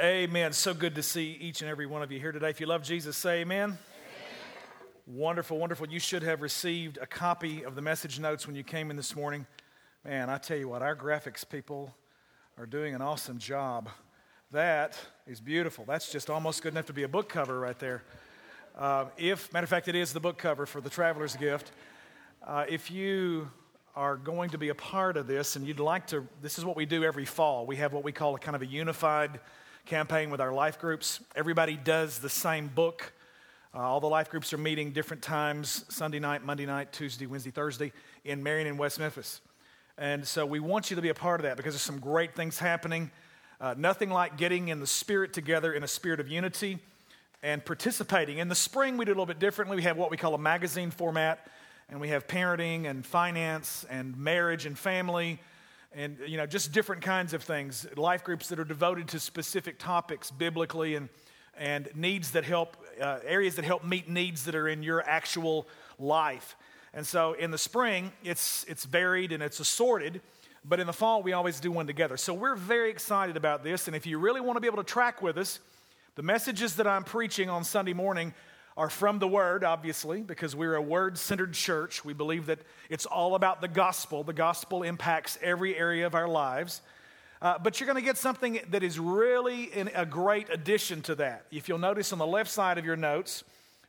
Amen. So good to see each and every one of you here today. If you love Jesus, say amen. amen. Wonderful, wonderful. You should have received a copy of the message notes when you came in this morning. Man, I tell you what, our graphics people are doing an awesome job. That is beautiful. That's just almost good enough to be a book cover right there. Uh, if, matter of fact, it is the book cover for the Traveler's Gift. Uh, if you are going to be a part of this and you'd like to, this is what we do every fall. We have what we call a kind of a unified campaign with our life groups. Everybody does the same book. Uh, all the life groups are meeting different times Sunday night, Monday night, Tuesday, Wednesday, Thursday in Marion and West Memphis. And so we want you to be a part of that because there's some great things happening. Uh, nothing like getting in the spirit together in a spirit of unity and participating. In the spring, we do a little bit differently. We have what we call a magazine format, and we have parenting and finance and marriage and family and you know just different kinds of things. Life groups that are devoted to specific topics biblically and and needs that help uh, areas that help meet needs that are in your actual life. And so in the spring it's it's varied and it's assorted but in the fall we always do one together. So we're very excited about this and if you really want to be able to track with us the messages that i'm preaching on sunday morning are from the Word, obviously, because we're a Word centered church. We believe that it's all about the gospel. The gospel impacts every area of our lives. Uh, but you're going to get something that is really a great addition to that. If you'll notice on the left side of your notes,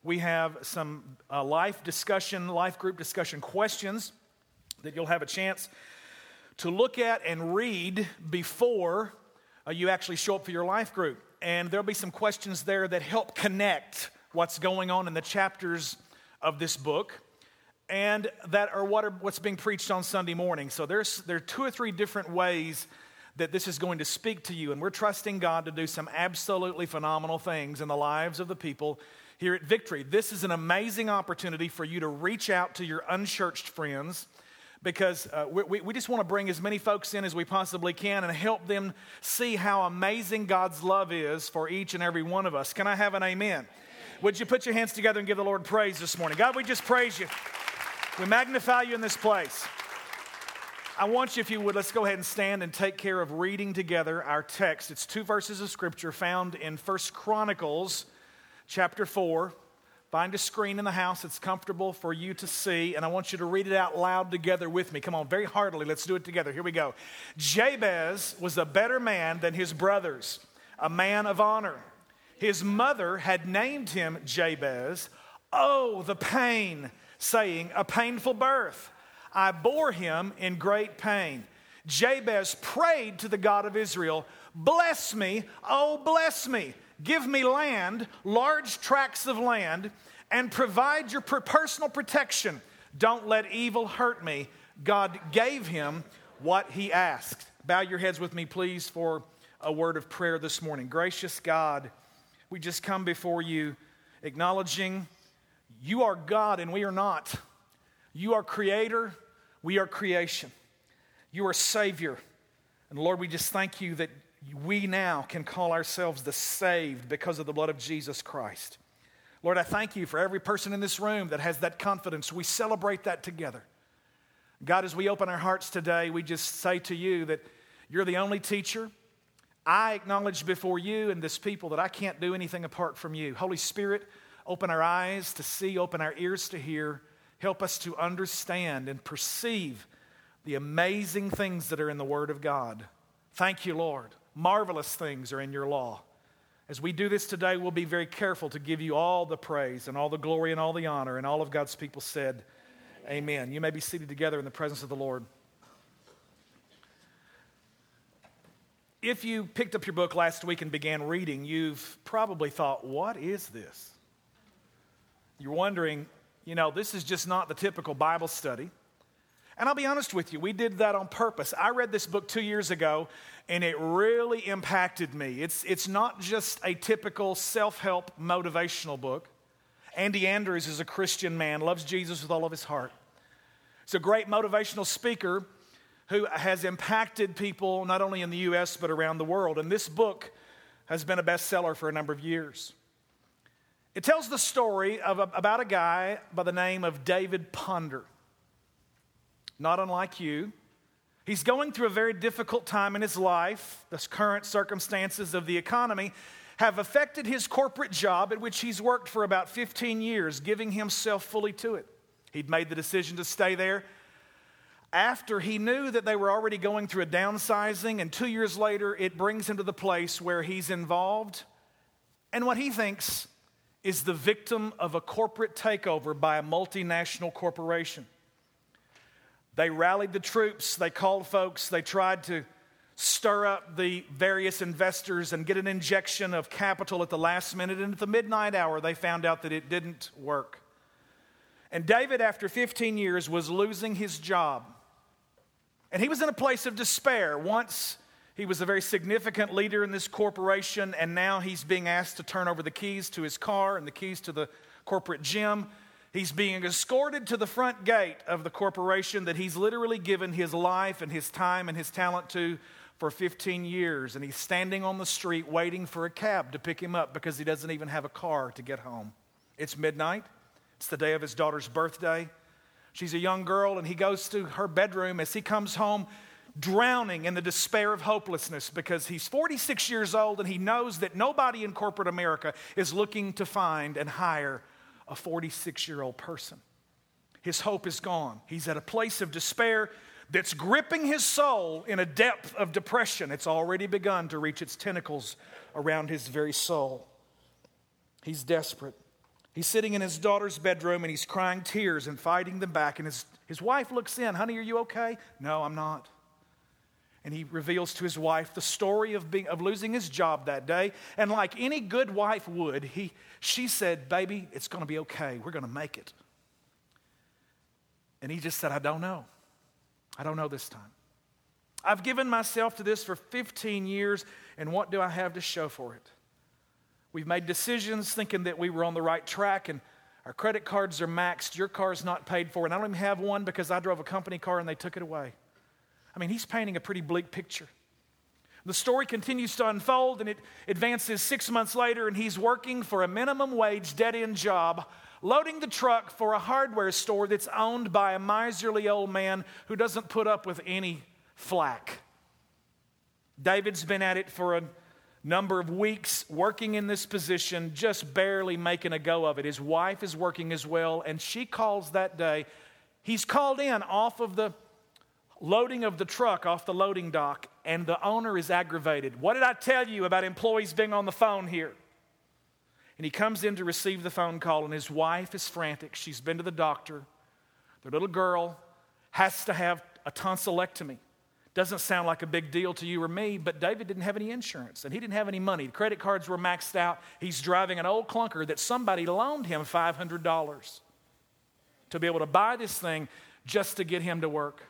we have some uh, life discussion, life group discussion questions that you'll have a chance to look at and read before uh, you actually show up for your life group. And there'll be some questions there that help connect what's going on in the chapters of this book and that are what are, what's being preached on Sunday morning. So there's, there are two or three different ways that this is going to speak to you, and we're trusting God to do some absolutely phenomenal things in the lives of the people here at Victory. This is an amazing opportunity for you to reach out to your unchurched friends because uh, we, we just want to bring as many folks in as we possibly can and help them see how amazing God's love is for each and every one of us. Can I have an amen? Would you put your hands together and give the Lord praise this morning? God, we just praise you. We magnify you in this place. I want you, if you would, let's go ahead and stand and take care of reading together our text. It's two verses of scripture found in First Chronicles chapter 4. Find a screen in the house that's comfortable for you to see, and I want you to read it out loud together with me. Come on, very heartily. Let's do it together. Here we go. Jabez was a better man than his brothers, a man of honor his mother had named him Jabez. Oh, the pain, saying, A painful birth. I bore him in great pain. Jabez prayed to the God of Israel, Bless me, oh, bless me. Give me land, large tracts of land, and provide your personal protection. Don't let evil hurt me. God gave him what he asked. Bow your heads with me, please, for a word of prayer this morning. Gracious God, we just come before you acknowledging you are God and we are not. You are creator, we are creation. You are Savior. And Lord, we just thank you that we now can call ourselves the saved because of the blood of Jesus Christ. Lord, I thank you for every person in this room that has that confidence. We celebrate that together. God, as we open our hearts today, we just say to you that you're the only teacher, I acknowledge before you and this people that I can't do anything apart from you. Holy Spirit, open our eyes to see, open our ears to hear. Help us to understand and perceive the amazing things that are in the Word of God. Thank you, Lord. Marvelous things are in your law. As we do this today, we'll be very careful to give you all the praise and all the glory and all the honor. And all of God's people said, Amen. You may be seated together in the presence of the Lord. If you picked up your book last week and began reading, you've probably thought, what is this? You're wondering, you know, this is just not the typical Bible study. And I'll be honest with you, we did that on purpose. I read this book two years ago, and it really impacted me. It's, it's not just a typical self help motivational book. Andy Andrews is a Christian man, loves Jesus with all of his heart. He's a great motivational speaker who has impacted people not only in the US but around the world. And this book has been a bestseller for a number of years. It tells the story of a, about a guy by the name of David Ponder. Not unlike you. He's going through a very difficult time in his life. The current circumstances of the economy have affected his corporate job at which he's worked for about 15 years, giving himself fully to it. He'd made the decision to stay there after he knew that they were already going through a downsizing, and two years later, it brings him to the place where he's involved and what he thinks is the victim of a corporate takeover by a multinational corporation. They rallied the troops, they called folks, they tried to stir up the various investors and get an injection of capital at the last minute. And at the midnight hour, they found out that it didn't work. And David, after 15 years, was losing his job. And he was in a place of despair. Once he was a very significant leader in this corporation, and now he's being asked to turn over the keys to his car and the keys to the corporate gym. He's being escorted to the front gate of the corporation that he's literally given his life and his time and his talent to for 15 years. And he's standing on the street waiting for a cab to pick him up because he doesn't even have a car to get home. It's midnight, it's the day of his daughter's birthday. She's a young girl, and he goes to her bedroom as he comes home drowning in the despair of hopelessness because he's 46 years old and he knows that nobody in corporate America is looking to find and hire a 46 year old person. His hope is gone. He's at a place of despair that's gripping his soul in a depth of depression. It's already begun to reach its tentacles around his very soul. He's desperate. He's sitting in his daughter's bedroom and he's crying tears and fighting them back. And his, his wife looks in, Honey, are you okay? No, I'm not. And he reveals to his wife the story of, being, of losing his job that day. And like any good wife would, he, she said, Baby, it's going to be okay. We're going to make it. And he just said, I don't know. I don't know this time. I've given myself to this for 15 years, and what do I have to show for it? We've made decisions thinking that we were on the right track, and our credit cards are maxed. Your car's not paid for, and I don't even have one because I drove a company car and they took it away. I mean, he's painting a pretty bleak picture. The story continues to unfold and it advances six months later, and he's working for a minimum wage, dead end job, loading the truck for a hardware store that's owned by a miserly old man who doesn't put up with any flack. David's been at it for a number of weeks, working in this position, just barely making a go of it. His wife is working as well, and she calls that day. He's called in off of the loading of the truck off the loading dock, and the owner is aggravated. What did I tell you about employees being on the phone here? And he comes in to receive the phone call, and his wife is frantic. She's been to the doctor. Their little girl has to have a tonsillectomy. Doesn't sound like a big deal to you or me, but David didn't have any insurance and he didn't have any money. The credit cards were maxed out. He's driving an old clunker that somebody loaned him $500 to be able to buy this thing just to get him to work.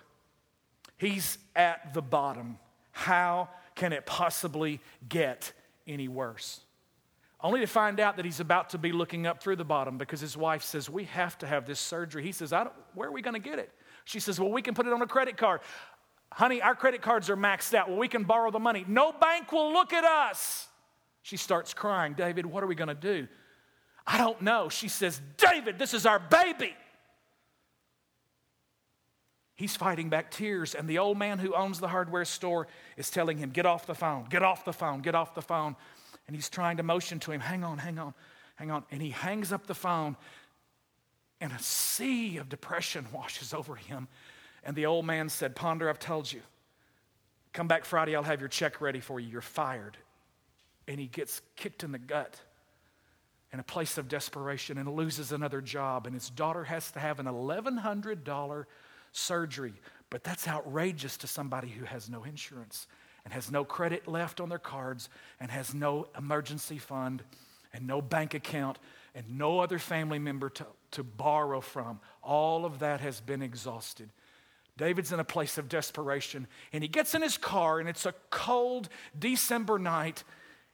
He's at the bottom. How can it possibly get any worse? Only to find out that he's about to be looking up through the bottom because his wife says, We have to have this surgery. He says, I don't, Where are we going to get it? She says, Well, we can put it on a credit card. Honey, our credit cards are maxed out. Well, we can borrow the money. No bank will look at us. She starts crying. David, what are we going to do? I don't know. She says, David, this is our baby. He's fighting back tears, and the old man who owns the hardware store is telling him, Get off the phone, get off the phone, get off the phone. And he's trying to motion to him, Hang on, hang on, hang on. And he hangs up the phone, and a sea of depression washes over him. And the old man said, Ponder, I've told you. Come back Friday, I'll have your check ready for you. You're fired. And he gets kicked in the gut in a place of desperation and loses another job. And his daughter has to have an $1,100 surgery. But that's outrageous to somebody who has no insurance and has no credit left on their cards and has no emergency fund and no bank account and no other family member to, to borrow from. All of that has been exhausted. David's in a place of desperation and he gets in his car and it's a cold December night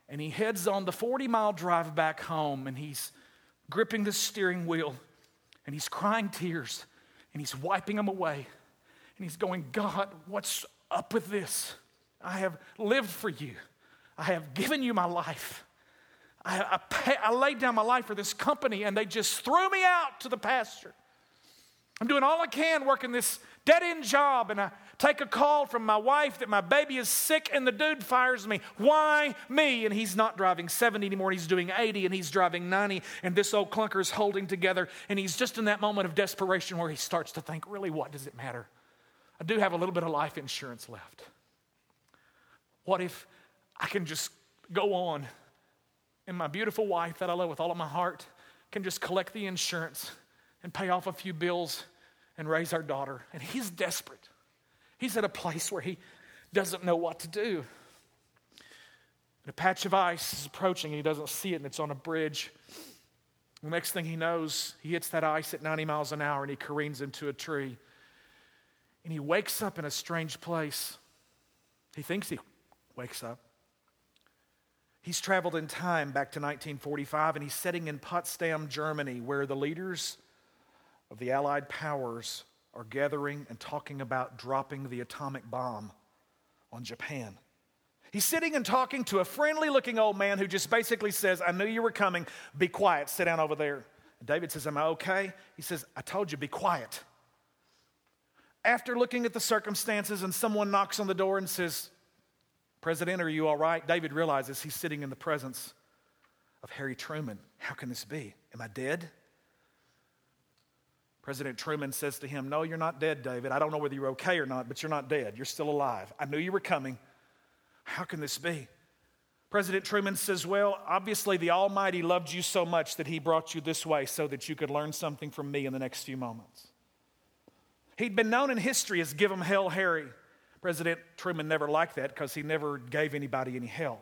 and he heads on the 40 mile drive back home and he's gripping the steering wheel and he's crying tears and he's wiping them away. And he's going, God, what's up with this? I have lived for you. I have given you my life. I, I, pay, I laid down my life for this company, and they just threw me out to the pasture. I'm doing all I can working this dead end job, and I take a call from my wife that my baby is sick and the dude fires me. Why me? And he's not driving 70 anymore, he's doing 80 and he's driving 90, and this old clunker is holding together. And he's just in that moment of desperation where he starts to think, really, what does it matter? I do have a little bit of life insurance left. What if I can just go on and my beautiful wife that I love with all of my heart can just collect the insurance and pay off a few bills and raise our daughter? And he's desperate. He's at a place where he doesn't know what to do. And a patch of ice is approaching and he doesn't see it and it's on a bridge. The next thing he knows, he hits that ice at 90 miles an hour and he careens into a tree. And he wakes up in a strange place. He thinks he wakes up. He's traveled in time back to 1945 and he's sitting in Potsdam, Germany, where the leaders of the Allied powers are gathering and talking about dropping the atomic bomb on Japan. He's sitting and talking to a friendly looking old man who just basically says, I knew you were coming. Be quiet. Sit down over there. David says, Am I okay? He says, I told you, be quiet. After looking at the circumstances, and someone knocks on the door and says, President, are you all right? David realizes he's sitting in the presence of Harry Truman. How can this be? Am I dead? President Truman says to him, No, you're not dead, David. I don't know whether you're okay or not, but you're not dead. You're still alive. I knew you were coming. How can this be? President Truman says, Well, obviously, the Almighty loved you so much that He brought you this way so that you could learn something from me in the next few moments. He'd been known in history as Give 'em Hell Harry. President Truman never liked that because he never gave anybody any hell.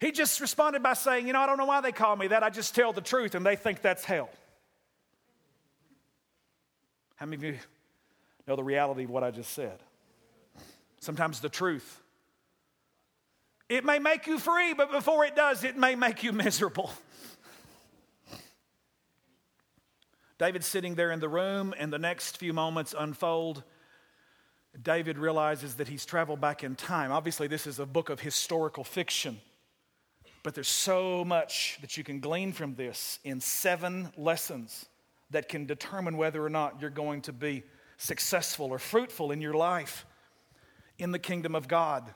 He just responded by saying, You know, I don't know why they call me that. I just tell the truth and they think that's hell. How many of you know the reality of what I just said? Sometimes the truth. It may make you free, but before it does, it may make you miserable. David's sitting there in the room, and the next few moments unfold David realizes that he's traveled back in time. Obviously, this is a book of historical fiction, but there's so much that you can glean from this in seven lessons that can determine whether or not you're going to be successful or fruitful in your life in the kingdom of God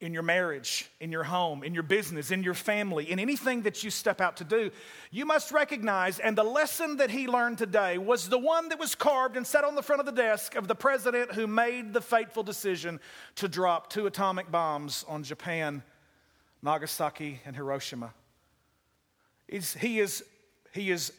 in your marriage, in your home, in your business, in your family, in anything that you step out to do, you must recognize, and the lesson that he learned today was the one that was carved and set on the front of the desk of the president who made the fateful decision to drop two atomic bombs on Japan, Nagasaki, and Hiroshima. He is he is,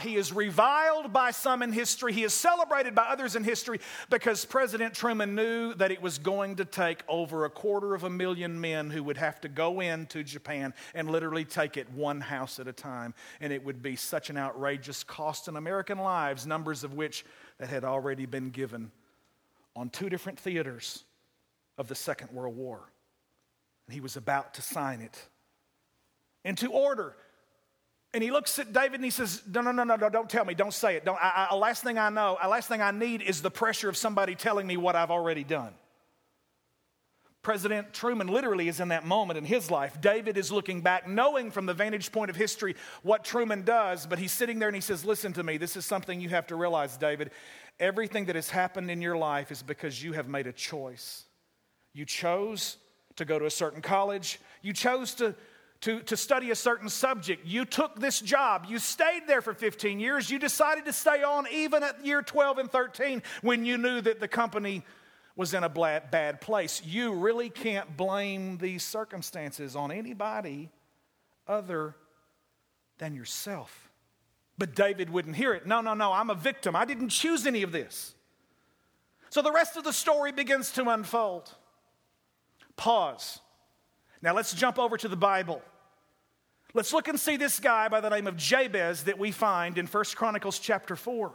he is reviled by some in history. He is celebrated by others in history because President Truman knew that it was going to take over a quarter of a million men who would have to go into Japan and literally take it one house at a time. And it would be such an outrageous cost in American lives, numbers of which that had already been given on two different theaters of the Second World War. And he was about to sign it. into order and he looks at David and he says, No, no, no, no, no don't tell me. Don't say it. Don't, I, I, last thing I know, the last thing I need is the pressure of somebody telling me what I've already done. President Truman literally is in that moment in his life. David is looking back, knowing from the vantage point of history what Truman does, but he's sitting there and he says, Listen to me, this is something you have to realize, David. Everything that has happened in your life is because you have made a choice. You chose to go to a certain college, you chose to to, to study a certain subject. You took this job. You stayed there for 15 years. You decided to stay on even at year 12 and 13 when you knew that the company was in a bad place. You really can't blame these circumstances on anybody other than yourself. But David wouldn't hear it. No, no, no, I'm a victim. I didn't choose any of this. So the rest of the story begins to unfold. Pause. Now let's jump over to the Bible. Let's look and see this guy by the name of Jabez that we find in 1 Chronicles chapter 4.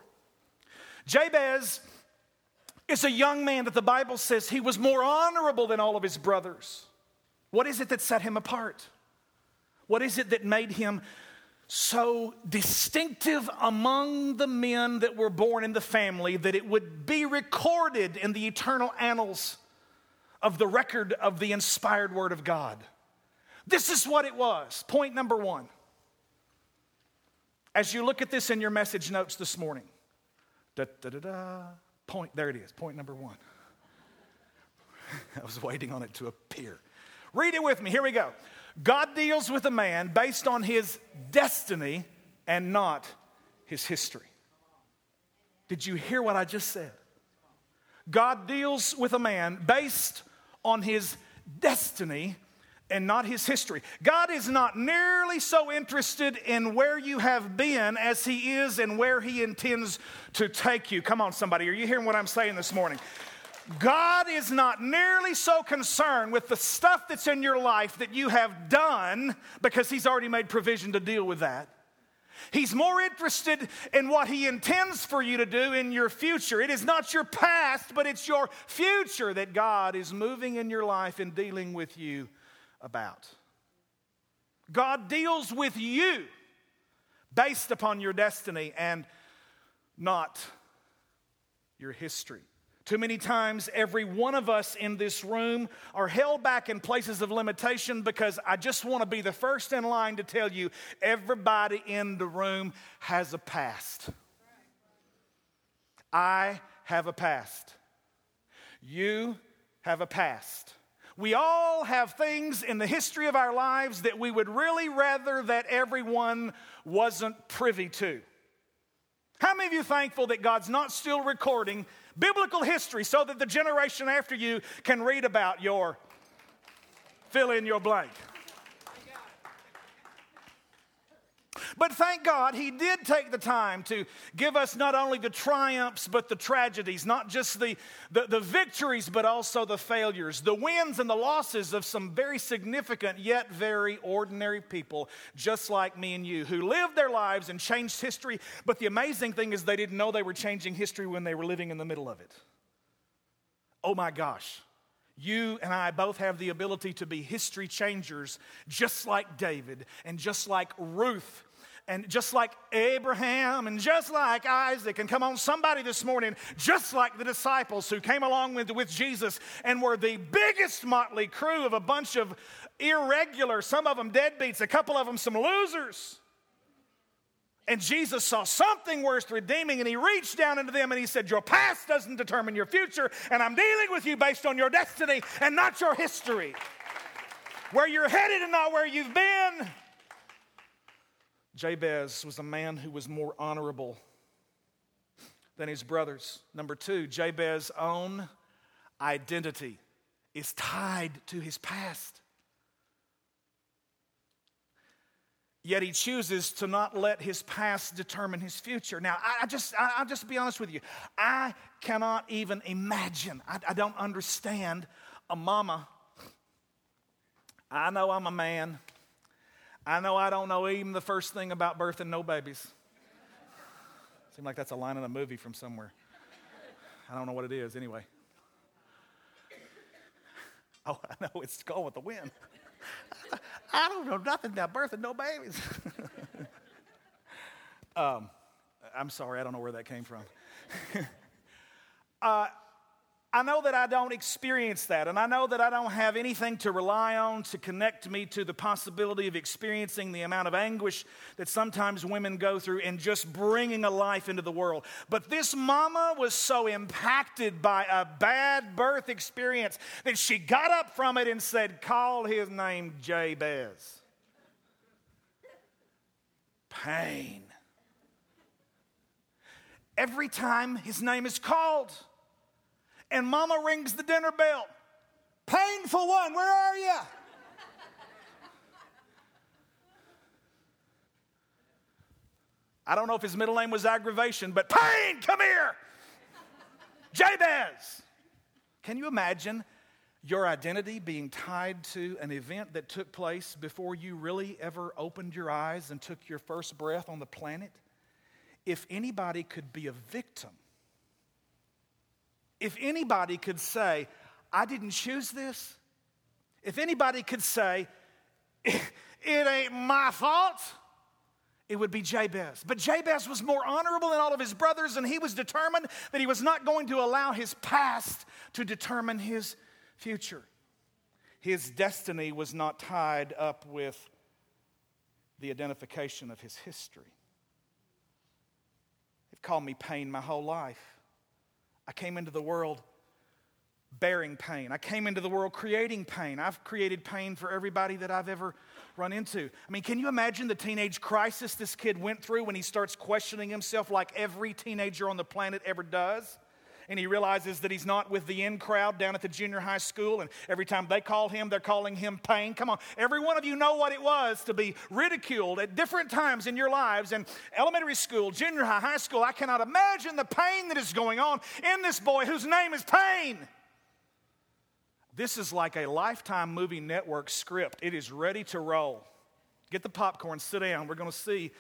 Jabez is a young man that the Bible says he was more honorable than all of his brothers. What is it that set him apart? What is it that made him so distinctive among the men that were born in the family that it would be recorded in the eternal annals of the record of the inspired Word of God? This is what it was. Point number one. As you look at this in your message notes this morning, da, da, da, da, point, there it is, point number one. I was waiting on it to appear. Read it with me. Here we go. God deals with a man based on his destiny and not his history. Did you hear what I just said? God deals with a man based on his destiny and not his history. God is not nearly so interested in where you have been as he is in where he intends to take you. Come on, somebody, are you hearing what I'm saying this morning? God is not nearly so concerned with the stuff that's in your life that you have done because he's already made provision to deal with that. He's more interested in what He intends for you to do in your future. It is not your past, but it's your future that God is moving in your life and dealing with you about. God deals with you based upon your destiny and not your history. Too many times, every one of us in this room are held back in places of limitation because I just want to be the first in line to tell you everybody in the room has a past. I have a past. You have a past. We all have things in the history of our lives that we would really rather that everyone wasn't privy to. How many of you thankful that God's not still recording biblical history so that the generation after you can read about your fill in your blank? But thank God he did take the time to give us not only the triumphs, but the tragedies, not just the, the, the, victories, but also the failures, the wins and the losses of some very significant yet very ordinary people, just like me and you, who lived their lives and changed history. But the amazing thing is, they didn't know they were changing history when they were living in the middle of it. Oh my gosh. You and I both have the ability to be history changers, just like David and just like Ruth and just like Abraham and just like Isaac, and come on, somebody this morning, just like the disciples who came along with, with Jesus and were the biggest motley crew of a bunch of irregular, some of them deadbeats, a couple of them some losers. And Jesus saw something worth redeeming, and he reached down into them and he said, Your past doesn't determine your future, and I'm dealing with you based on your destiny and not your history. Where you're headed and not where you've been. Jabez was a man who was more honorable than his brothers. Number two, Jabez's own identity is tied to his past. Yet he chooses to not let his past determine his future. Now, I, just, I, will just be honest with you. I cannot even imagine, I, I don't understand a mama. I know I'm a man. I know I don't know even the first thing about birth and no babies. Seems like that's a line in a movie from somewhere. I don't know what it is anyway. Oh, I know it's Gone with the Wind. I don't know nothing about birth and no babies. um, I'm sorry, I don't know where that came from. uh, I know that I don't experience that, and I know that I don't have anything to rely on to connect me to the possibility of experiencing the amount of anguish that sometimes women go through in just bringing a life into the world. But this mama was so impacted by a bad birth experience that she got up from it and said, Call his name Jabez. Pain. Every time his name is called, and mama rings the dinner bell. Painful one, where are you? I don't know if his middle name was aggravation, but pain, come here. Jabez. Can you imagine your identity being tied to an event that took place before you really ever opened your eyes and took your first breath on the planet? If anybody could be a victim if anybody could say, I didn't choose this, if anybody could say, it ain't my fault, it would be Jabez. But Jabez was more honorable than all of his brothers, and he was determined that he was not going to allow his past to determine his future. His destiny was not tied up with the identification of his history. They've called me pain my whole life. I came into the world bearing pain. I came into the world creating pain. I've created pain for everybody that I've ever run into. I mean, can you imagine the teenage crisis this kid went through when he starts questioning himself like every teenager on the planet ever does? And he realizes that he's not with the in crowd down at the junior high school, and every time they call him, they're calling him pain. Come on, every one of you know what it was to be ridiculed at different times in your lives in elementary school, junior high, high school. I cannot imagine the pain that is going on in this boy whose name is Pain. This is like a lifetime movie network script. It is ready to roll. Get the popcorn, sit down. We're going to see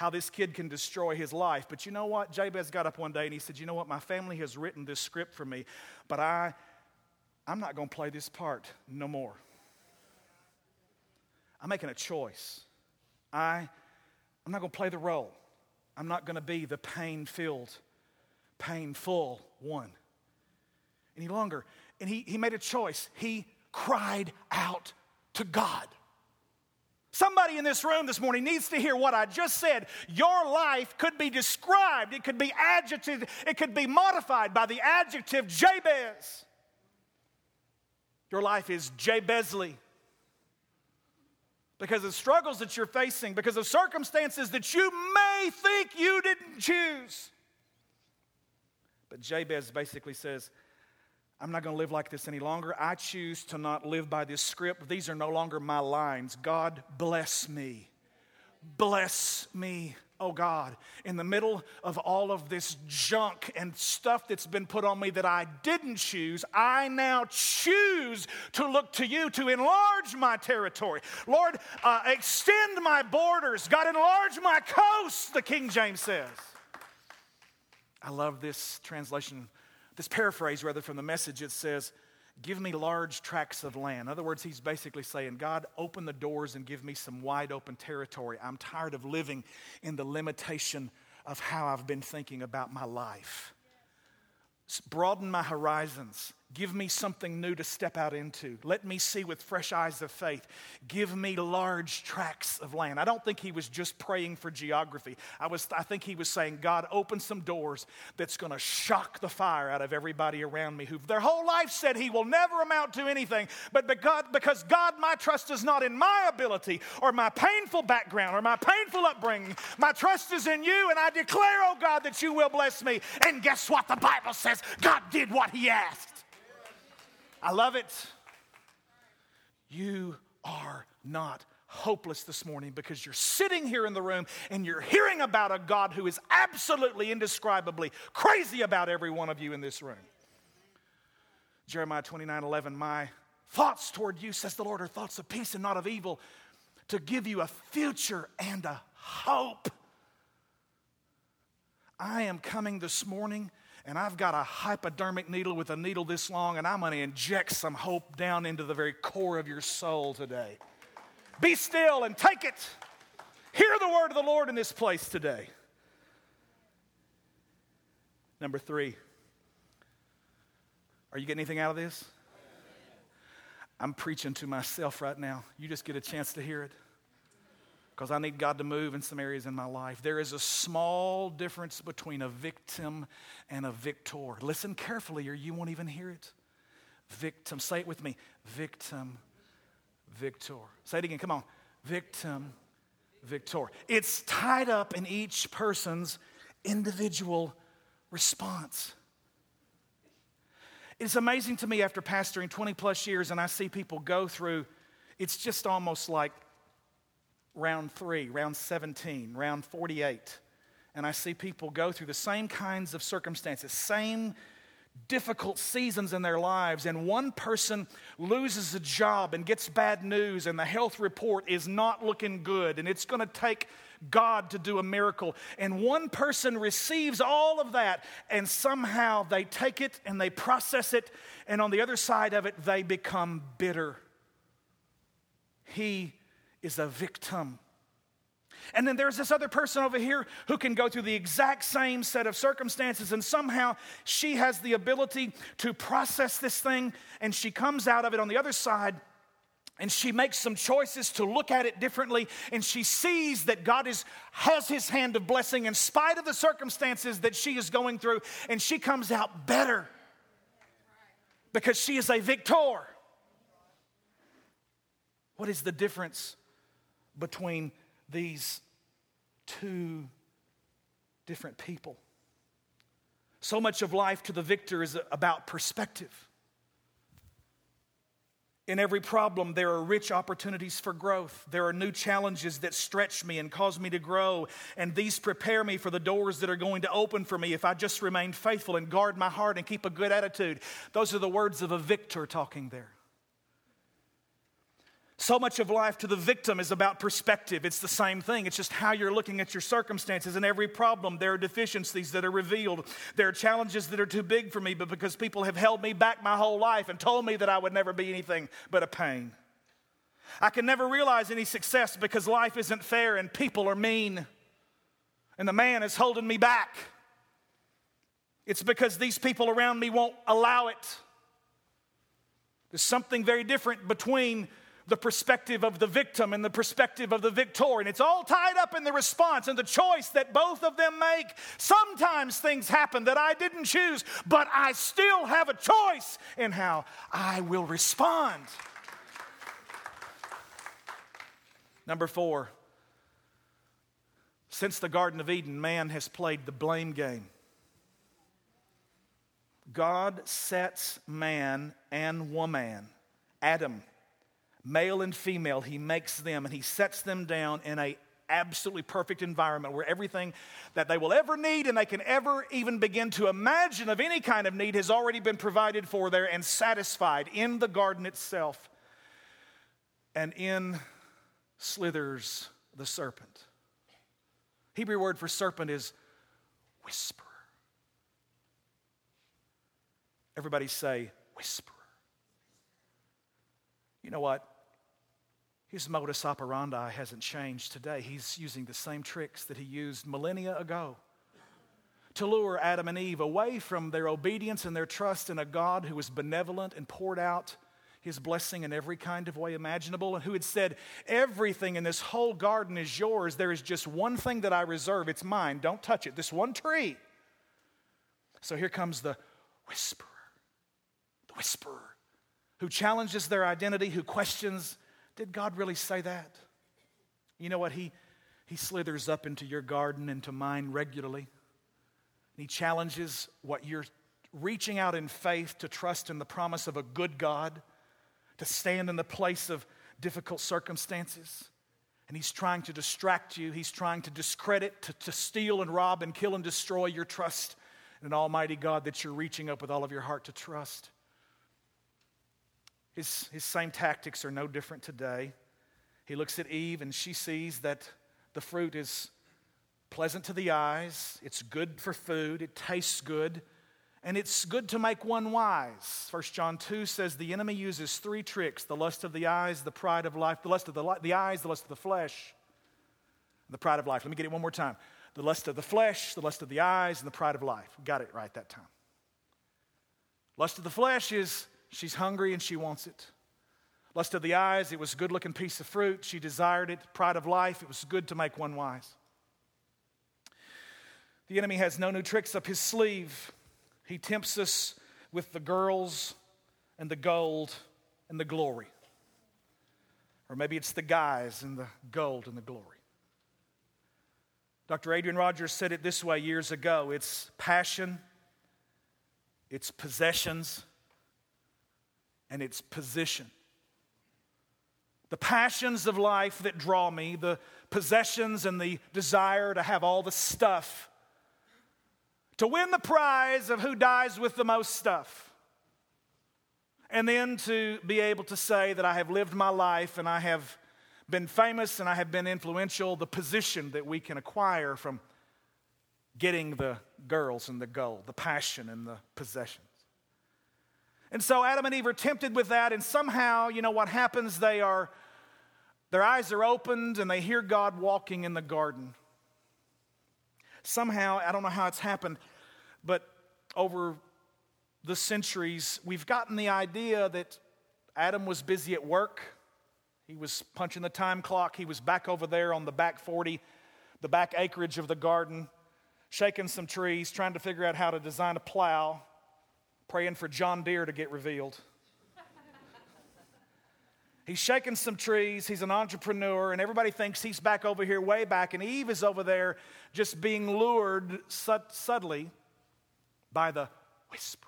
how this kid can destroy his life. But you know what? Jabez got up one day and he said, You know what? My family has written this script for me, but I, I'm not going to play this part no more. I'm making a choice. I, I'm not going to play the role. I'm not going to be the pain filled, painful one any longer and he, he made a choice. He cried out to God. Somebody in this room this morning needs to hear what I just said. Your life could be described, it could be adjective, it could be modified by the adjective Jabez. Your life is Jabezly. Because of struggles that you're facing, because of circumstances that you may think you didn't choose. But Jabez basically says, I'm not going to live like this any longer. I choose to not live by this script. These are no longer my lines. God, bless me. Bless me, oh God. In the middle of all of this junk and stuff that's been put on me that I didn't choose, I now choose to look to you to enlarge my territory. Lord, uh, extend my borders. God, enlarge my coast, the King James says. I love this translation this paraphrase rather from the message, it says, Give me large tracts of land. In other words, he's basically saying, God, open the doors and give me some wide open territory. I'm tired of living in the limitation of how I've been thinking about my life. Broaden my horizons. Give me something new to step out into. Let me see with fresh eyes of faith. Give me large tracts of land. I don't think he was just praying for geography. I, was, I think he was saying, God, open some doors that's going to shock the fire out of everybody around me who their whole life said he will never amount to anything. But because, because God, my trust is not in my ability or my painful background or my painful upbringing. My trust is in you, and I declare, oh God, that you will bless me. And guess what? The Bible says God did what he asked. I love it. You are not hopeless this morning because you're sitting here in the room and you're hearing about a God who is absolutely indescribably crazy about every one of you in this room. Jeremiah 29 11, my thoughts toward you, says the Lord, are thoughts of peace and not of evil, to give you a future and a hope. I am coming this morning and I've got a hypodermic needle with a needle this long, and I'm going to inject some hope down into the very core of your soul today. Be still and take it. Hear the word of the Lord in this place today. Number three. Are you getting anything out of this? I'm preaching to myself right now. You just get a chance to hear it because I need God to move in some areas in my life. There is a small difference between a victim and a victor. Listen carefully, or you won't even hear it. Victim. Say it with me. Victim, victor. Say it again. Come on. Victim, victor. It's tied up in each person's individual response. It's amazing to me after pastoring 20 plus years and I see people go through, it's just almost like round three, round 17, round 48, and I see people go through the same kinds of circumstances, same difficult seasons in their lives, and one person loses a job and gets bad news, and the health report is not looking good, and it's going to take God to do a miracle. And one person receives all of that, and somehow they take it and they process it, and on the other side of it, they become bitter. He is a victim. And then there's this other person over here who can go through the exact same set of circumstances, and somehow she has the ability to process this thing, and she comes out of it on the other side. And she makes some choices to look at it differently, and she sees that God is, has his hand of blessing in spite of the circumstances that she is going through, and she comes out better. because she is a victor. What is the difference between these two different people? So much of life to the victor is about perspective. In every problem, there are rich opportunities for growth. There are new challenges that stretch me and cause me to grow. And these prepare me for the doors that are going to open for me if I just remain faithful and guard my heart and keep a good attitude. Those are the words of a victor talking there. So much of life to the victim is about perspective. It's the same thing. It's just how you're looking at your circumstances. In every problem, there are deficiencies that are revealed. There are challenges that are too big for me, but because people have held me back my whole life and told me that I would never be anything but a pain. I can never realize any success because life isn't fair and people are mean. And the man is holding me back. It's because these people around me won't allow it. There's something very different between the perspective of the victim and the perspective of the victor. And it's all tied up in the response and the choice that both of them make. Sometimes things happen that I didn't choose, but I still have a choice in how I will respond. Number four, since the Garden of Eden, man has played the blame game. God sets man and woman, Adam male and female, he makes them and he sets them down in a absolutely perfect environment where everything that they will ever need and they can ever even begin to imagine of any kind of need has already been provided for there and satisfied in the garden itself. And in slithers the serpent. Hebrew word for serpent is whisperer. Everybody say whisperer. You know what? His modus operandi hasn't changed today. He's using the same tricks that he used millennia ago to lure Adam and Eve away from their obedience and their trust in a God who was benevolent and poured out his blessing in every kind of way imaginable, and who had said, Everything in this whole garden is yours. There is just one thing that I reserve. It's mine. Don't touch it. This one tree. So here comes the whisperer, the whisperer, who challenges their identity, who questions did God really say that? You know what? He, he slithers up into your garden, into mine regularly. He challenges what you're reaching out in faith to trust in the promise of a good God, to stand in the place of difficult circumstances. And he's trying to distract you, he's trying to discredit, to, to steal and rob and kill and destroy your trust in an almighty God that you're reaching up with all of your heart to trust. His, his same tactics are no different today. He looks at Eve and she sees that the fruit is pleasant to the eyes, it's good for food, it tastes good, and it's good to make one wise. 1 John 2 says the enemy uses three tricks the lust of the eyes, the pride of life, the lust of the, the eyes, the lust of the flesh, the pride of life. Let me get it one more time. The lust of the flesh, the lust of the eyes, and the pride of life. Got it right that time. Lust of the flesh is She's hungry and she wants it. Lust of the eyes, it was a good looking piece of fruit. She desired it. Pride of life, it was good to make one wise. The enemy has no new tricks up his sleeve. He tempts us with the girls and the gold and the glory. Or maybe it's the guys and the gold and the glory. Dr. Adrian Rogers said it this way years ago it's passion, it's possessions, and its position. The passions of life that draw me, the possessions and the desire to have all the stuff, to win the prize of who dies with the most stuff. And then to be able to say that I have lived my life and I have been famous and I have been influential, the position that we can acquire from getting the girls and the gold, the passion and the possession. And so Adam and Eve are tempted with that, and somehow, you know what happens? They are, their eyes are opened and they hear God walking in the garden. Somehow, I don't know how it's happened, but over the centuries, we've gotten the idea that Adam was busy at work. He was punching the time clock. He was back over there on the back 40, the back acreage of the garden, shaking some trees, trying to figure out how to design a plow praying for John Deere to get revealed. He's shaking some trees. He's an entrepreneur, and everybody thinks he's back over here, way back, and Eve is over there just being lured subtly by the whisperer.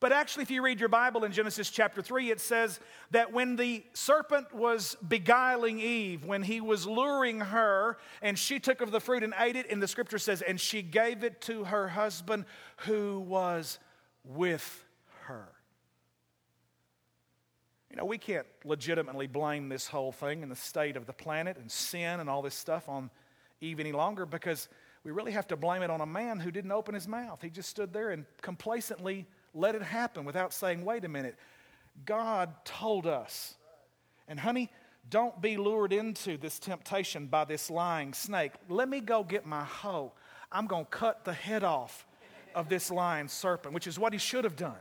But actually, if you read your Bible in Genesis chapter 3, it says that when the serpent was beguiling Eve, when he was luring her, and she took of the fruit and ate it, and the scripture says, and she gave it to her husband who was with her. You know, we can't legitimately blame this whole thing and the state of the planet and sin and all this stuff on Eve any longer because we really have to blame it on a man who didn't open his mouth. He just stood there and complacently let it happen without saying, wait a minute. God told us. And, honey, don't be lured into this temptation by this lying snake. Let me go get my hoe. I'm going to cut the head off of this lying serpent, which is what he should have done.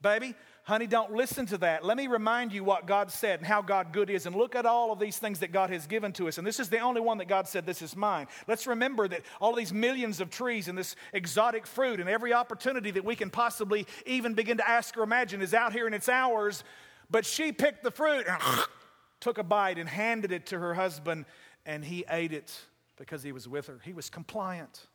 Baby, honey, don't listen to that. Let me remind you what God said and how God good is. And look at all of these things that God has given to us. And this is the only one that God said, This is mine. Let's remember that all these millions of trees and this exotic fruit and every opportunity that we can possibly even begin to ask or imagine is out here and it's ours. But she picked the fruit and took a bite and handed it to her husband, and he ate it because he was with her. He was compliant.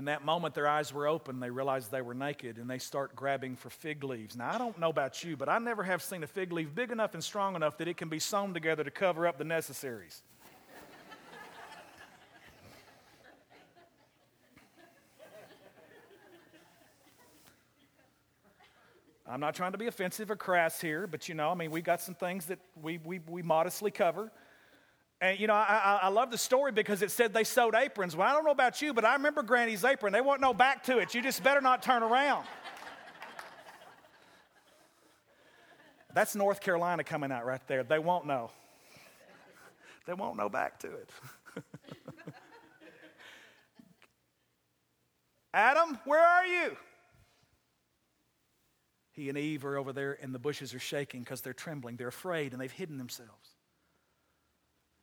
In that moment, their eyes were open. They realized they were naked and they start grabbing for fig leaves. Now, I don't know about you, but I never have seen a fig leaf big enough and strong enough that it can be sewn together to cover up the necessaries. I'm not trying to be offensive or crass here, but you know, I mean, we got some things that we, we, we modestly cover. And you know, I, I, love the story because it said they sewed aprons. Well, I don't know about you, but I remember Granny's apron. They want no back to it. You just better not turn around. That's North Carolina coming out right there. They won't know. They won't know back to it. Adam, where are you? He and Eve are over there, and the bushes are shaking because they're trembling. They're afraid, and they've hidden themselves.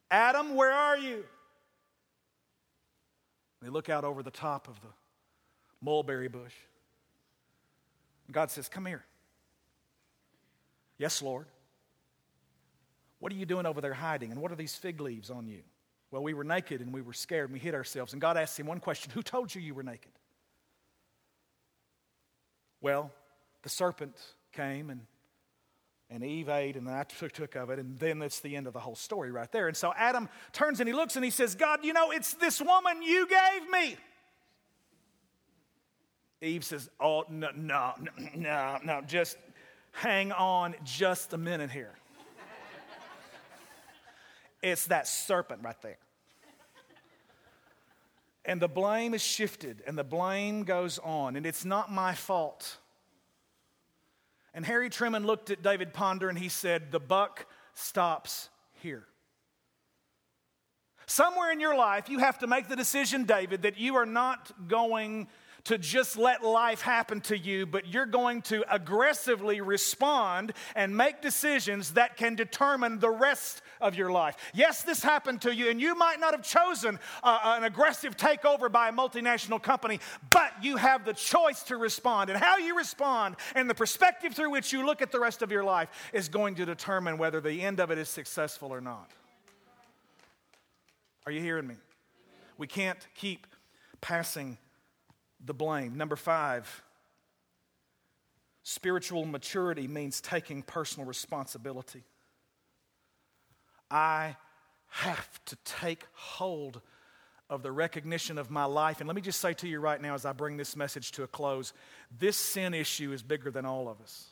Adam, where are you? They look out over the top of the mulberry bush. God says, Come here. Yes, Lord. What are you doing over there hiding? And what are these fig leaves on you? Well, we were naked and we were scared and we hid ourselves. And God asked him one question Who told you you were naked? Well, the serpent came and and Eve ate, and I took, of it, and then that's the end of the whole story right there. And so Adam turns and he looks and he says, God, you know, it's this woman you gave me. Eve says, Oh, no, no, no, no, just hang on just a minute here. it's that serpent right there. And the blame is shifted, and the blame goes on, and it's not my fault. And Harry Truman looked at David Ponder and he said, The buck stops here. Somewhere in your life, you have to make the decision, David, that you are not going to just let life happen to you, but you're going to aggressively respond and make decisions that can determine the rest of your life. Yes, this happened to you, and you might not have chosen uh, an aggressive takeover by a multinational company, but you have the choice to respond. And how you respond and the perspective through which you look at the rest of your life is going to determine whether the end of it is successful or not. Are you hearing me? We can't keep passing the blame. Number five, spiritual maturity means taking personal responsibility. I have to take hold of the recognition of my life. And let me just say to you right now as I bring this message to a close this sin issue is bigger than all of us.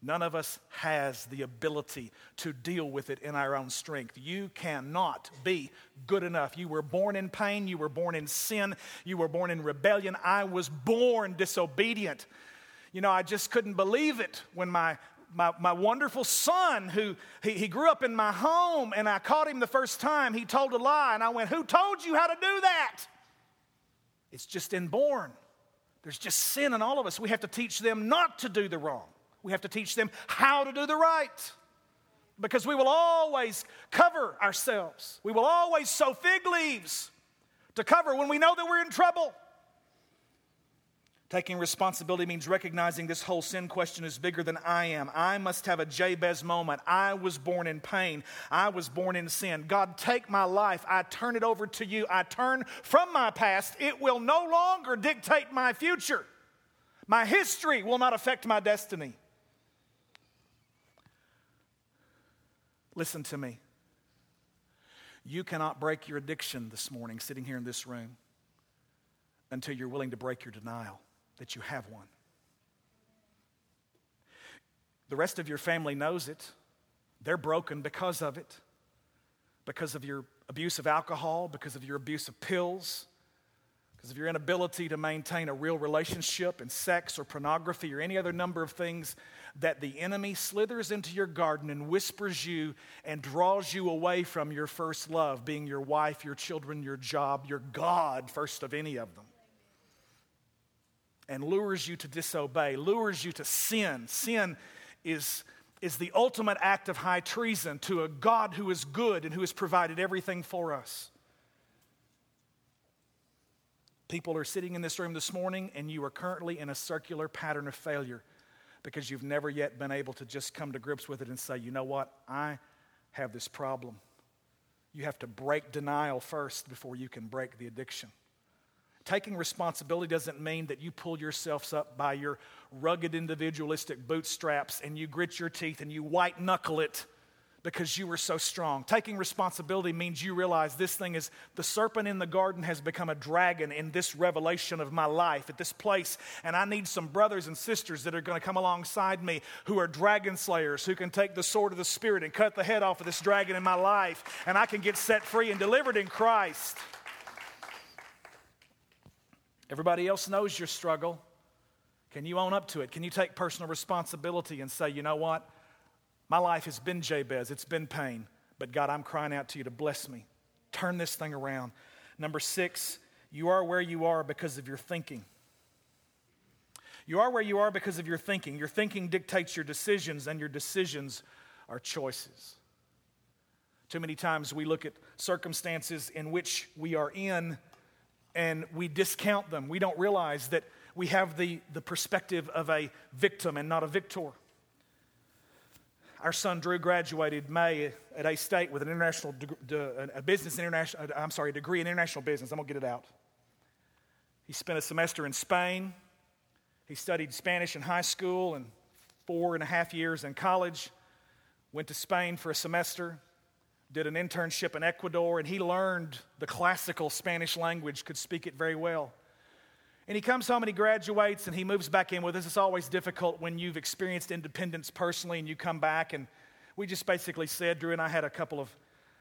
None of us has the ability to deal with it in our own strength. You cannot be good enough. You were born in pain. You were born in sin. You were born in rebellion. I was born disobedient. You know, I just couldn't believe it when my, my, my wonderful son, who he, he grew up in my home, and I caught him the first time, he told a lie. And I went, Who told you how to do that? It's just inborn. There's just sin in all of us. We have to teach them not to do the wrong. We have to teach them how to do the right. because we will always cover ourselves. We will always sow fig leaves to cover when we know that we're in trouble. Taking responsibility means recognizing this whole sin question is bigger than I am. I must have a Jabez moment. I was born in pain. I was born in sin. God, take my life. I turn it over to you. I turn from my past. It will no longer dictate my future. My history will not affect my destiny. Listen to me. You cannot break your addiction this morning sitting here in this room until you're willing to break your denial that you have one. The rest of your family knows it. They're broken because of it, because of your abuse of alcohol, because of your abuse of pills, because of your inability to maintain a real relationship in sex or pornography or any other number of things that the enemy slithers into your garden and whispers you and draws you away from your first love, being your wife, your children, your job, your God, first of any of them and lures you to disobey, lures you to sin. Sin is, is the ultimate act of high treason to a God who is good and who has provided everything for us. People are sitting in this room this morning, and you are currently in a circular pattern of failure because you've never yet been able to just come to grips with it and say, you know what, I have this problem. You have to break denial first before you can break the addiction. Taking responsibility doesn't mean that you pull yourselves up by your rugged individualistic bootstraps and you grit your teeth and you white knuckle it because you were so strong. Taking responsibility means you realize this thing is the serpent in the garden has become a dragon in this revelation of my life at this place. And I need some brothers and sisters that are going to come alongside me who are dragon slayers, who can take the sword of the Spirit and cut the head off of this dragon in my life. And I can get set free and delivered in Christ. Everybody else knows your struggle. Can you own up to it? Can you take personal responsibility and say, you know what? My life has been Jabez, it's been pain, but God, I'm crying out to you to bless me. Turn this thing around. Number six, you are where you are because of your thinking. You are where you are because of your thinking. Your thinking dictates your decisions, and your decisions are choices. Too many times we look at circumstances in which we are in and we discount them. We don't realize that we have the, the perspective of a victim and not a victor. Our son Drew graduated May at A State with an international a business international I'm sorry, a degree in international business. I'm gonna get it out. He spent a semester in Spain. He studied Spanish in high school and four and a half years in college. Went to Spain for a semester did an internship in Ecuador, and he learned the classical Spanish language, could speak it very well. And he comes home and he graduates and he moves back in with us. It's always difficult when you've experienced independence personally and you come back. And we just basically said, Drew and I had a couple of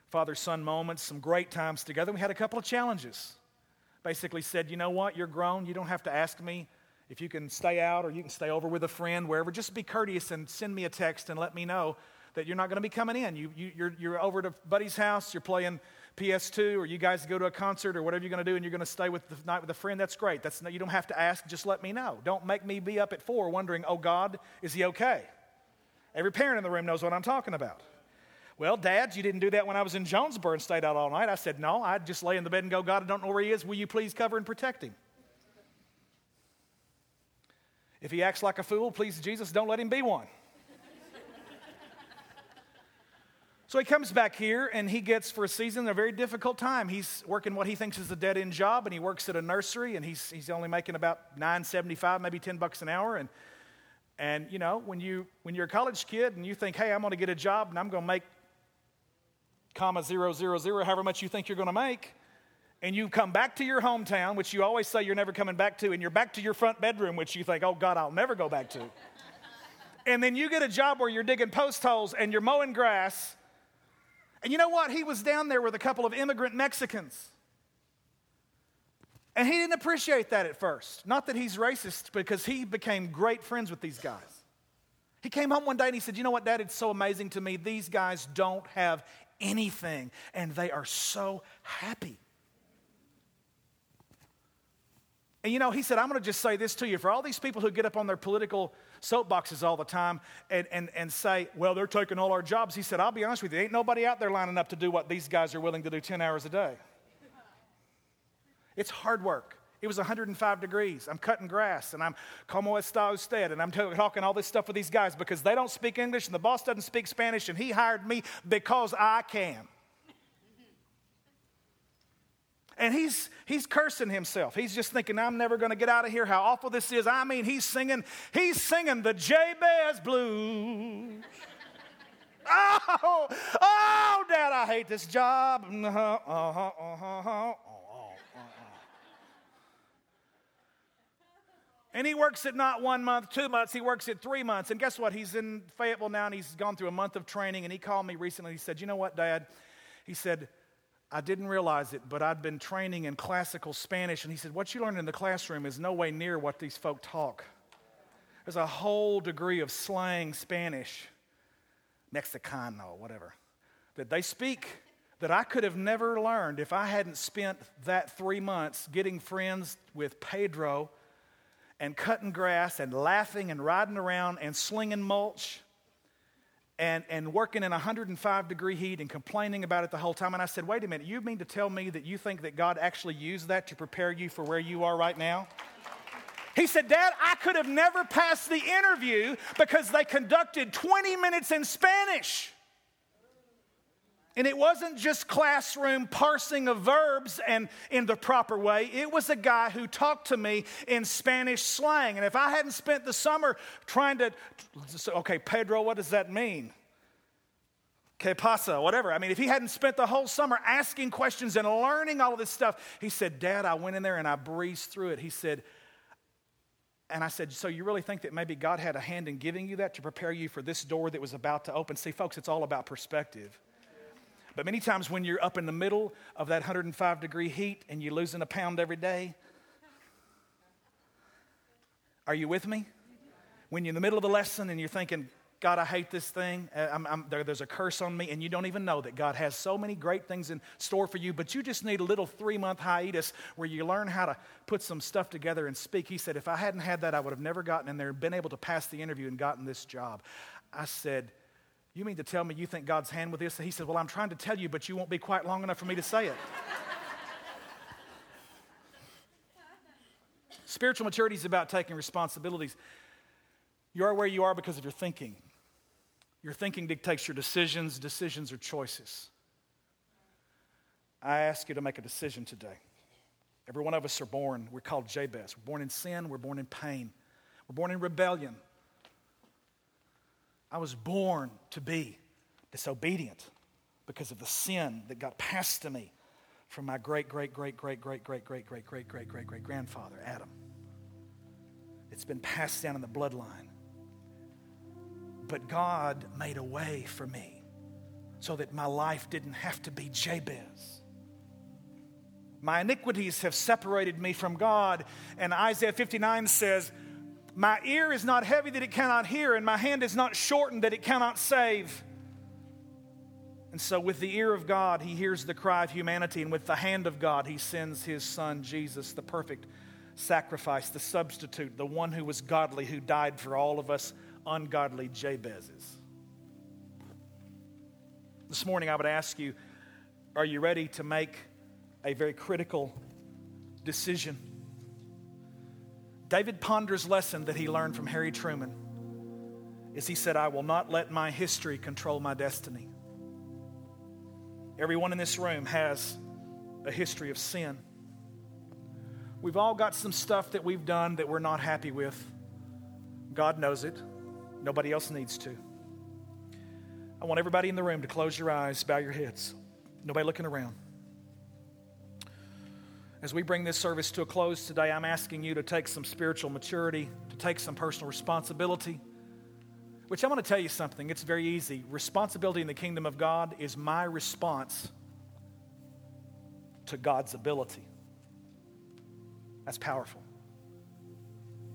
father son moments, some great times together. We had a couple of challenges. Basically said, you know what, you're grown. You don't have to ask me if you can stay out or you can stay over with a friend, wherever. Just be courteous and send me a text and let me know that you're not going to be coming in. You, you, you're, you're over to Buddy's house, you're playing PS2, or you guys go to a concert, or whatever you're going to do, and you're going to stay with the night with a friend. That's great. That's, you don't have to ask, just let me know. Don't make me be up at four wondering, oh, God, is he okay? Every parent in the room knows what I'm talking about. Well, dads, you didn't do that when I was in Jonesboro and stayed out all night. I said, no, I'd just lay in the bed and go, God, I don't know where he is. Will you please cover and protect him? If he acts like a fool, please, Jesus, don't let him be one. So he comes back here and he gets, for a season, a very difficult time. He's working what he thinks is a dead end job and he works at a nursery and he's, he's only making about 975 maybe 10 bucks an hour. And, and you know, when, you, when you're a college kid and you think, hey, I'm going to get a job and I'm going to make comma zero, zero, zero, however much you think you're going to make, and you come back to your hometown, which you always say you're never coming back to, and you're back to your front bedroom, which you think, oh, God, I'll never go back to. and then you get a job where you're digging post holes and you're mowing grass and you know what? He was down there with a couple of immigrant Mexicans. And he didn't appreciate that at first. Not that he's racist, because he became great friends with these guys. He came home one day and he said, You know what, Dad? It's so amazing to me. These guys don't have anything, and they are so happy. And you know, he said, I'm going to just say this to you. For all these people who get up on their political soapboxes all the time and, and, and say, well, they're taking all our jobs, he said, I'll be honest with you, ain't nobody out there lining up to do what these guys are willing to do 10 hours a day. It's hard work. It was 105 degrees. I'm cutting grass and I'm como está usted and I'm talking all this stuff with these guys because they don't speak English and the boss doesn't speak Spanish and he hired me because I can. And he's, he's cursing himself. He's just thinking, I'm never going to get out of here, how awful this is. I mean, he's singing, he's singing the Jabez blues. oh, oh, Dad, I hate this job. Uh-huh, uh-huh, uh-huh, And he works it not one month, two months, he works it three months. And guess what? He's in Fayetteville now and he's gone through a month of training. And he called me recently. He said, You know what, Dad? He said, I didn't realize it, but I'd been training in classical Spanish. And he said, What you learned in the classroom is no way near what these folk talk. There's a whole degree of slang Spanish, Mexicano, whatever, that they speak that I could have never learned if I hadn't spent that three months getting friends with Pedro and cutting grass and laughing and riding around and slinging mulch and, and working in 105 degree heat and complaining about it the whole time. And I said, wait a minute, you mean to tell me that you think that God actually used that to prepare you for where you are right now? He said, Dad, I could have never passed the interview because they conducted 20 minutes in Spanish. And it wasn't just classroom parsing of verbs and in the proper way. It was a guy who talked to me in Spanish slang. And if I hadn't spent the summer trying to, okay, Pedro, what does that mean? Que pasa, whatever. I mean, if he hadn't spent the whole summer asking questions and learning all of this stuff, he said, Dad, I went in there and I breezed through it. He said, and I said, So you really think that maybe God had a hand in giving you that to prepare you for this door that was about to open? See, folks, it's all about perspective. But many times when you're up in the middle of that 105 degree heat and you're losing a pound every day, are you with me? When you're in the middle of the lesson and you're thinking, God, I hate this thing. Uh, I'm, I'm, there, there's a curse on me, and you don't even know that God has so many great things in store for you, but you just need a little three month hiatus where you learn how to put some stuff together and speak. He said, If I hadn't had that, I would have never gotten in there been able to pass the interview and gotten this job. I said, you mean to tell me you think God's hand with this? He said, Well, I'm trying to tell you, but you won't be quite long enough for me to say it. Spiritual maturity is about taking responsibilities. You are where you are because of your thinking. Your thinking dictates your decisions, decisions are choices. I ask you to make a decision today. Every one of us are born, we're called Jabez. We're born in sin, we're born in pain, we're born in rebellion. I was born to be disobedient because of the sin that got passed to me from my great, great, great, great, great, great, great, great, great, great, great, great grandfather, Adam. It's been passed down in the bloodline. But God made a way for me so that my life didn't have to be Jabez. My iniquities have separated me from God. And Isaiah 59 says, my ear is not heavy that it cannot hear, and my hand is not shortened that it cannot save. And so, with the ear of God, he hears the cry of humanity, and with the hand of God, he sends his son, Jesus, the perfect sacrifice, the substitute, the one who was godly, who died for all of us ungodly Jabezes. This morning, I would ask you are you ready to make a very critical decision? David Ponder's lesson that he learned from Harry Truman is he said, I will not let my history control my destiny. Everyone in this room has a history of sin. We've all got some stuff that we've done that we're not happy with. God knows it. Nobody else needs to. I want everybody in the room to close your eyes, bow your heads. Nobody looking around. As we bring this service to a close today, I'm asking you to take some spiritual maturity, to take some personal responsibility. Which I'm going to tell you something, it's very easy. Responsibility in the kingdom of God is my response to God's ability. That's powerful.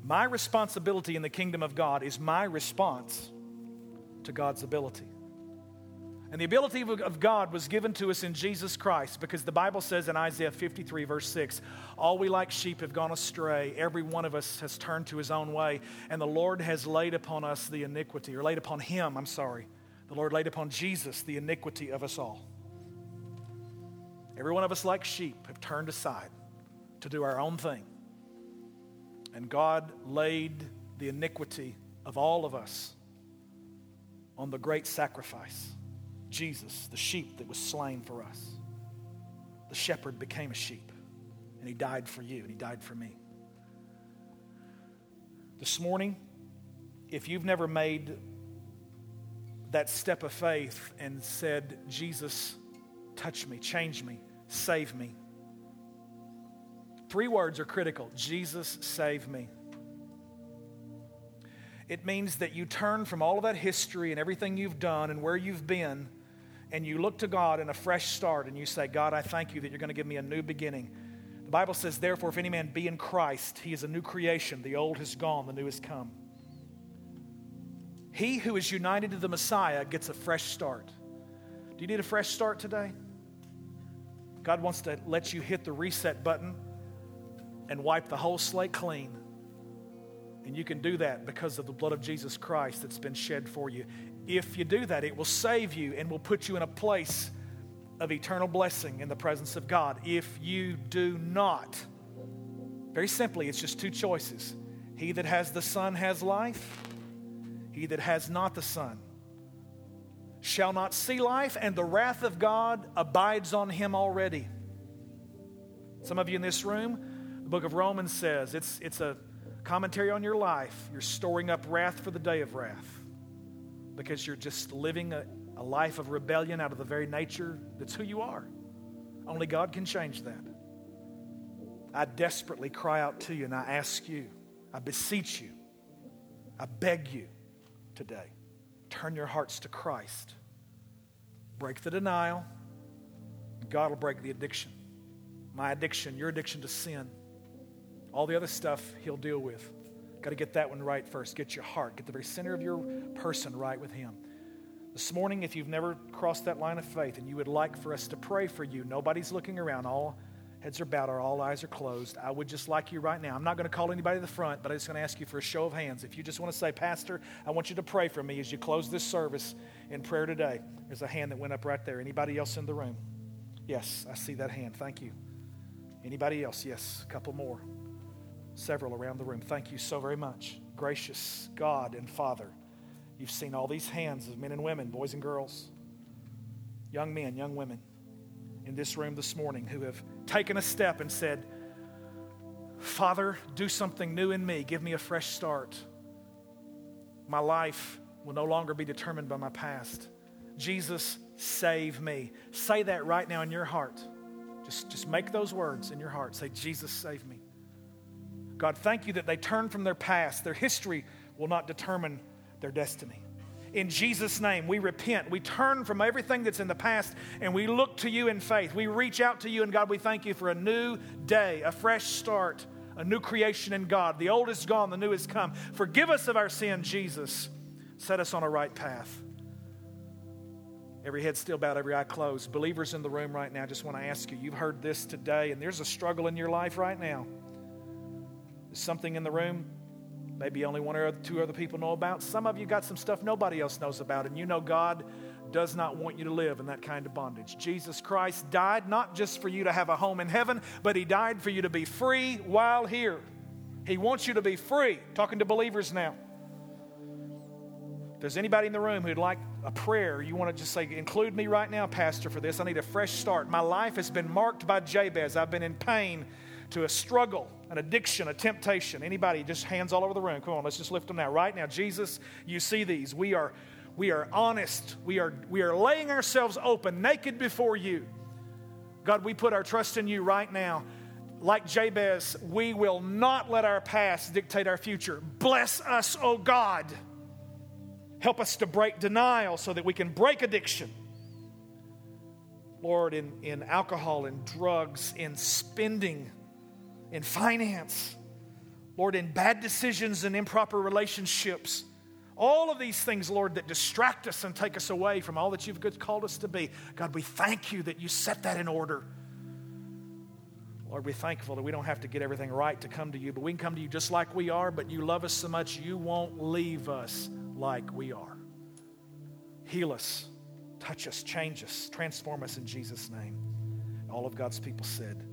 My responsibility in the kingdom of God is my response to God's ability. And the ability of God was given to us in Jesus Christ because the Bible says in Isaiah 53, verse 6, All we like sheep have gone astray. Every one of us has turned to his own way. And the Lord has laid upon us the iniquity, or laid upon him, I'm sorry. The Lord laid upon Jesus the iniquity of us all. Every one of us, like sheep, have turned aside to do our own thing. And God laid the iniquity of all of us on the great sacrifice Jesus, the sheep that was slain for us. The shepherd became a sheep, and he died for you, and he died for me. This morning, if you've never made that step of faith and said, Jesus, touch me, change me, save me, three words are critical Jesus, save me. It means that you turn from all of that history and everything you've done and where you've been and you look to God in a fresh start and you say, God, I thank you that you're going to give me a new beginning. The Bible says, therefore, if any man be in Christ, he is a new creation. The old has gone, the new has come. He who is united to the Messiah gets a fresh start. Do you need a fresh start today? God wants to let you hit the reset button and wipe the whole slate clean. And you can do that because of the blood of Jesus Christ that's been shed for you. If you do that, it will save you and will put you in a place of eternal blessing in the presence of God. If you do not, very simply, it's just two choices. He that has the Son has life, he that has not the Son shall not see life, and the wrath of God abides on him already. Some of you in this room, the book of Romans says it's, it's a commentary on your life. You're storing up wrath for the day of wrath because you're just living a, a life of rebellion out of the very nature that's who you are. Only God can change that. I desperately cry out to you and I ask you, I beseech you, I beg you today, turn your hearts to Christ. Break the denial, God will break the addiction. My addiction, your addiction to sin, all the other stuff He'll deal with. Got to get that one right first. Get your heart, get the very center of your person right with Him. This morning, if you've never crossed that line of faith and you would like for us to pray for you, nobody's looking around, all heads are bowed, or all eyes are closed. I would just like you right now. I'm not going to call anybody to the front, but I'm just going to ask you for a show of hands. If you just want to say, Pastor, I want you to pray for me as you close this service in prayer today. There's a hand that went up right there. Anybody else in the room? Yes, I see that hand. Thank you. Anybody else? Yes, a couple more several around the room. Thank you so very much. Gracious God and Father, you've seen all these hands of men and women, boys and girls, young men, young women in this room this morning who have taken a step and said, Father, do something new in me. Give me a fresh start. My life will no longer be determined by my past. Jesus, save me. Say that right now in your heart. Just, just make those words in your heart. Say, Jesus, save me. God, thank you that they turn from their past. Their history will not determine their destiny. In Jesus' name, we repent. We turn from everything that's in the past and we look to you in faith. We reach out to you, and God, we thank you for a new day, a fresh start, a new creation in God. The old is gone, the new has come. Forgive us of our sin, Jesus. Set us on a right path. Every head still bowed, every eye closed. Believers in the room right now, I just want to ask you you've heard this today, and there's a struggle in your life right now something in the room maybe only one or two other people know about. Some of you got some stuff nobody else knows about, and you know God does not want you to live in that kind of bondage. Jesus Christ died not just for you to have a home in heaven, but He died for you to be free while here. He wants you to be free. Talking to believers now. If there's anybody in the room who'd like a prayer, you want to just say, include me right now, Pastor, for this. I need a fresh start. My life has been marked by Jabez. I've been in pain to a struggle, an addiction, a temptation. Anybody, just hands all over the room. Come on, let's just lift them now. Right now, Jesus, you see these. We are, we are honest. We are, we are laying ourselves open, naked before you. God, we put our trust in you right now. Like Jabez, we will not let our past dictate our future. Bless us, oh God. Help us to break denial so that we can break addiction. Lord, in, in alcohol, in drugs, in spending, in finance, Lord, in bad decisions and improper relationships, all of these things, Lord, that distract us and take us away from all that you've called us to be. God, we thank you that you set that in order. Lord, we're thankful that we don't have to get everything right to come to you, but we can come to you just like we are, but you love us so much you won't leave us like we are. Heal us, touch us, change us, transform us in Jesus' name. All of God's people said,